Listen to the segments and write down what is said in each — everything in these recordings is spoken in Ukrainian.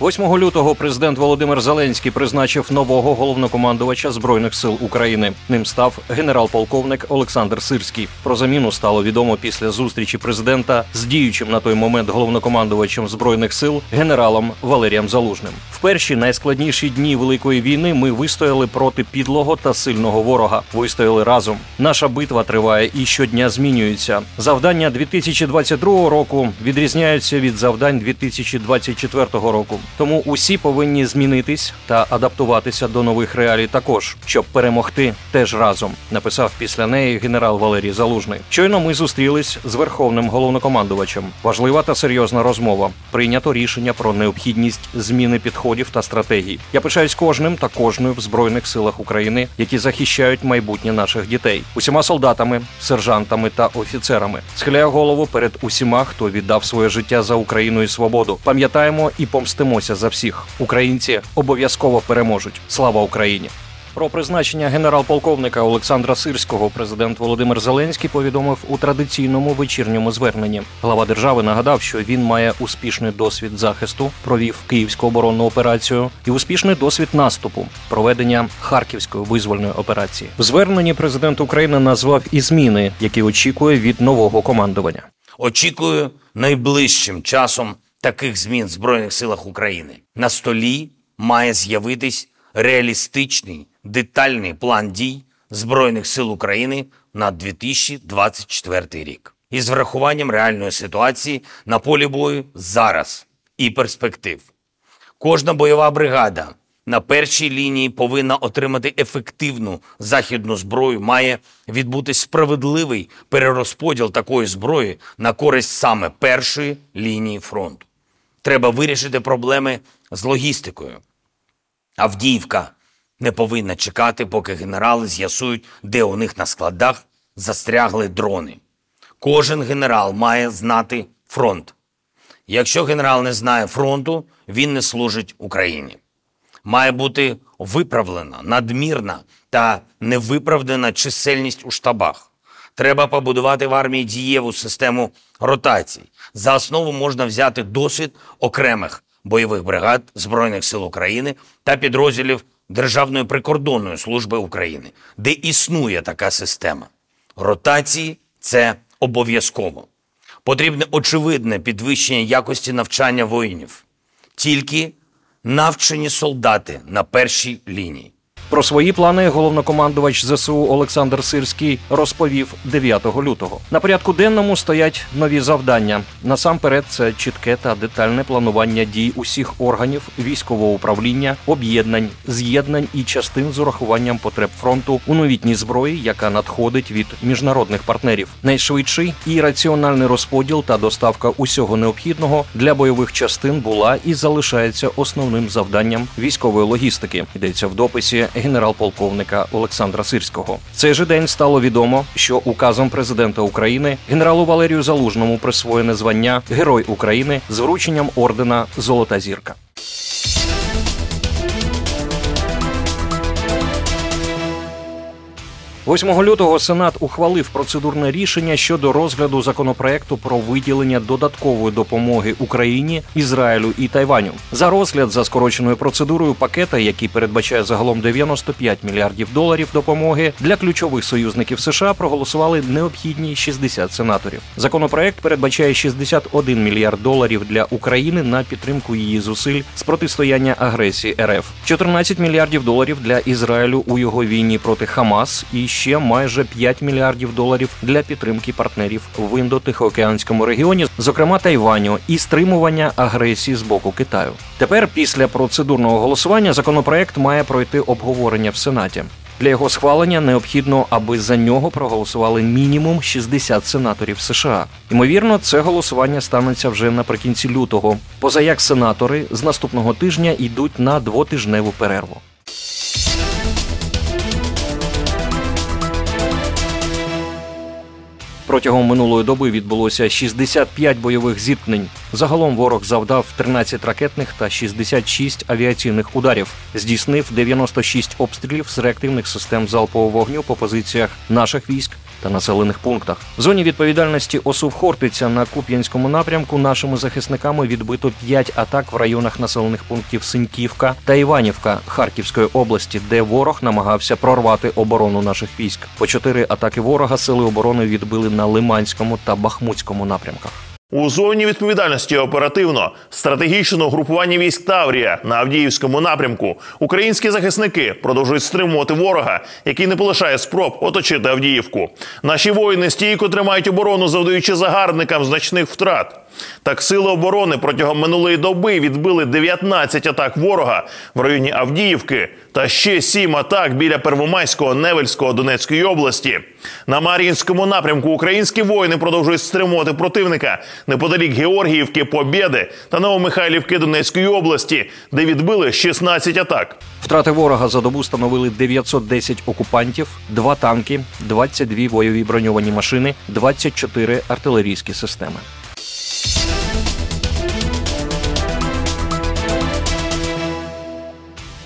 8 лютого президент Володимир Зеленський призначив нового головнокомандувача збройних сил України. Ним став генерал-полковник Олександр Сирський. Про заміну стало відомо після зустрічі президента з діючим на той момент головнокомандувачем збройних сил генералом Валерієм Залужним. В перші найскладніші дні великої війни ми вистояли проти підлого та сильного ворога. Вистояли разом. Наша битва триває і щодня змінюється. Завдання 2022 року відрізняються від завдань 2024 року. Тому усі повинні змінитись та адаптуватися до нових реалій, також щоб перемогти теж разом. Написав після неї генерал Валерій Залужний. Щойно ми зустрілись з верховним головнокомандувачем. Важлива та серйозна розмова. Прийнято рішення про необхідність зміни підходів та стратегій. Я пишаюсь кожним та кожною в збройних силах України, які захищають майбутнє наших дітей, усіма солдатами, сержантами та офіцерами. Схиляю голову перед усіма, хто віддав своє життя за Україну і свободу. Пам'ятаємо і помстимося боролися за всіх. Українці обов'язково переможуть. Слава Україні! Про призначення генерал-полковника Олександра Сирського президент Володимир Зеленський повідомив у традиційному вечірньому зверненні. Глава держави нагадав, що він має успішний досвід захисту, провів київську оборонну операцію і успішний досвід наступу, проведення харківської визвольної операції. В зверненні президент України назвав і зміни, які очікує від нового командування. Очікую найближчим часом таких змін в Збройних силах України. На столі має з'явитись реалістичний детальний план дій Збройних сил України на 2024 рік із врахуванням реальної ситуації на полі бою зараз і перспектив. Кожна бойова бригада на першій лінії повинна отримати ефективну західну зброю. Має відбутись справедливий перерозподіл такої зброї на користь саме першої лінії фронту. Треба вирішити проблеми з логістикою. Авдіївка не повинна чекати, поки генерали з'ясують, де у них на складах застрягли дрони. Кожен генерал має знати фронт. Якщо генерал не знає фронту, він не служить Україні. Має бути виправлена надмірна та невиправдана чисельність у штабах. Треба побудувати в армії дієву систему ротацій. За основу можна взяти досвід окремих бойових бригад Збройних сил України та підрозділів Державної прикордонної служби України, де існує така система. Ротації це обов'язково. Потрібне очевидне підвищення якості навчання воїнів. Тільки навчені солдати на першій лінії. Про свої плани головнокомандувач ЗСУ Олександр Сирський розповів 9 лютого. На порядку денному стоять нові завдання. Насамперед, це чітке та детальне планування дій усіх органів військового управління, об'єднань, з'єднань і частин з урахуванням потреб фронту у новітній зброї, яка надходить від міжнародних партнерів. Найшвидший і раціональний розподіл та доставка усього необхідного для бойових частин була і залишається основним завданням військової логістики. Йдеться в дописі генерал-полковника Олександра Сирського. В цей же день стало відомо, що указом президента України генералу Валерію Залужному присвоєне звання Герой України з врученням ордена Золота зірка. 8 лютого Сенат ухвалив процедурне рішення щодо розгляду законопроекту про виділення додаткової допомоги Україні, Ізраїлю і Тайваню. За розгляд за скороченою процедурою пакета, який передбачає загалом 95 мільярдів доларів допомоги для ключових союзників США, проголосували необхідні 60 сенаторів. Законопроект передбачає 61 мільярд доларів для України на підтримку її зусиль з протистояння агресії РФ, 14 мільярдів доларів для Ізраїлю у його війні проти Хамас і ще майже 5 мільярдів доларів для підтримки партнерів в індо-тихоокеанському регіоні, зокрема Тайваню, і стримування агресії з боку Китаю. Тепер, після процедурного голосування, законопроект має пройти обговорення в Сенаті. Для його схвалення необхідно, аби за нього проголосували мінімум 60 сенаторів США. Ймовірно, це голосування станеться вже наприкінці лютого. Поза як сенатори з наступного тижня йдуть на двотижневу перерву. Протягом минулої доби відбулося 65 бойових зіткнень. Загалом ворог завдав 13 ракетних та 66 авіаційних ударів, здійснив 96 обстрілів з реактивних систем залпового вогню по позиціях наших військ та населених пунктах. В зоні відповідальності ОСУ Хортиця на Куп'янському напрямку нашими захисниками відбито 5 атак в районах населених пунктів Синьківка та Іванівка Харківської області, де ворог намагався прорвати оборону наших військ. По чотири атаки ворога сили оборони відбили на Лиманському та Бахмутському напрямках. У зоні відповідальності оперативно стратегічного групування військ Таврія на Авдіївському напрямку українські захисники продовжують стримувати ворога, який не полишає спроб оточити Авдіївку. Наші воїни стійко тримають оборону, завдаючи загарбникам значних втрат. Так, сили оборони протягом минулої доби відбили 19 атак ворога в районі Авдіївки та ще 7 атак біля Первомайського, Невельського Донецької області. На Мар'їнському напрямку українські воїни продовжують стримувати противника неподалік Георгіївки, Побєди та Новомихайлівки Донецької області, де відбили 16 атак. Втрати ворога за добу становили 910 окупантів, 2 танки, 22 бойові броньовані машини, 24 артилерійські системи.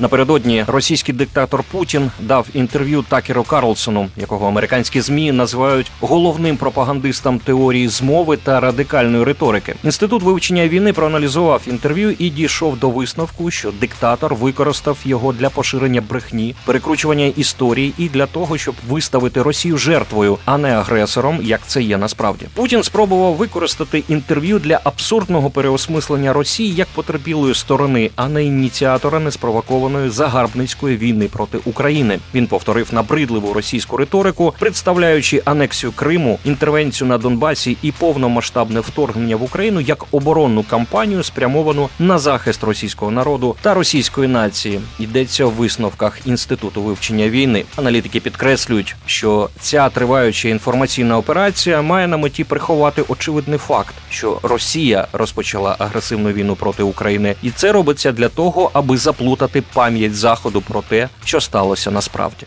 Напередодні російський диктатор Путін дав інтерв'ю Такеру Карлсону, якого американські змі називають головним пропагандистом теорії змови та радикальної риторики. Інститут вивчення війни проаналізував інтерв'ю і дійшов до висновку, що диктатор використав його для поширення брехні, перекручування історії і для того, щоб виставити Росію жертвою, а не агресором, як це є насправді. Путін спробував використати інтерв'ю для абсурдного переосмислення Росії як потерпілої сторони, а не ініціатора неспровокованої загарбницької війни проти України. Він повторив набридливу російську риторику, представляючи анексію Криму, інтервенцію на Донбасі і повномасштабне вторгнення в Україну як оборонну кампанію, спрямовану на захист російського народу та російської нації. Йдеться в висновках інституту вивчення війни. Аналітики підкреслюють, що ця триваюча інформаційна операція має на меті приховати очевидний факт, що Росія розпочала агресивну війну проти України, і це робиться для того, аби заплутати пам'ять заходу про те, що сталося насправді.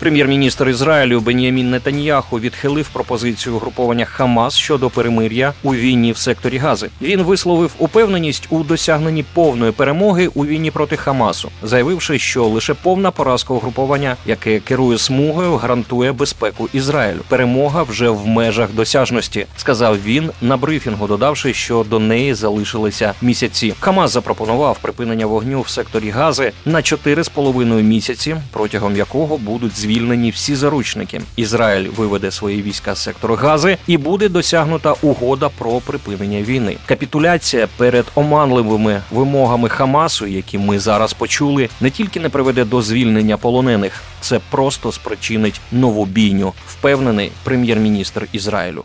Прем'єр-міністр Ізраїлю Бен'ямін Нетаньяху відхилив пропозицію груповання Хамас щодо перемир'я у війні в секторі Гази. Він висловив упевненість у досягненні повної перемоги у війні проти Хамасу, заявивши, що лише повна поразка угруповання, яке керує смугою, гарантує безпеку Ізраїлю. Перемога вже в межах досяжності, сказав він на брифінгу, додавши, що до неї залишилися місяці. Хамас запропонував припинення вогню в секторі Гази на 4,5 місяці, протягом якого будуть звільнені звільнені всі заручники. Ізраїль виведе свої війська з сектору Гази і буде досягнута угода про припинення війни. Капітуляція перед оманливими вимогами Хамасу, які ми зараз почули, не тільки не приведе до звільнення полонених, це просто спричинить нову бійню, впевнений прем'єр-міністр Ізраїлю.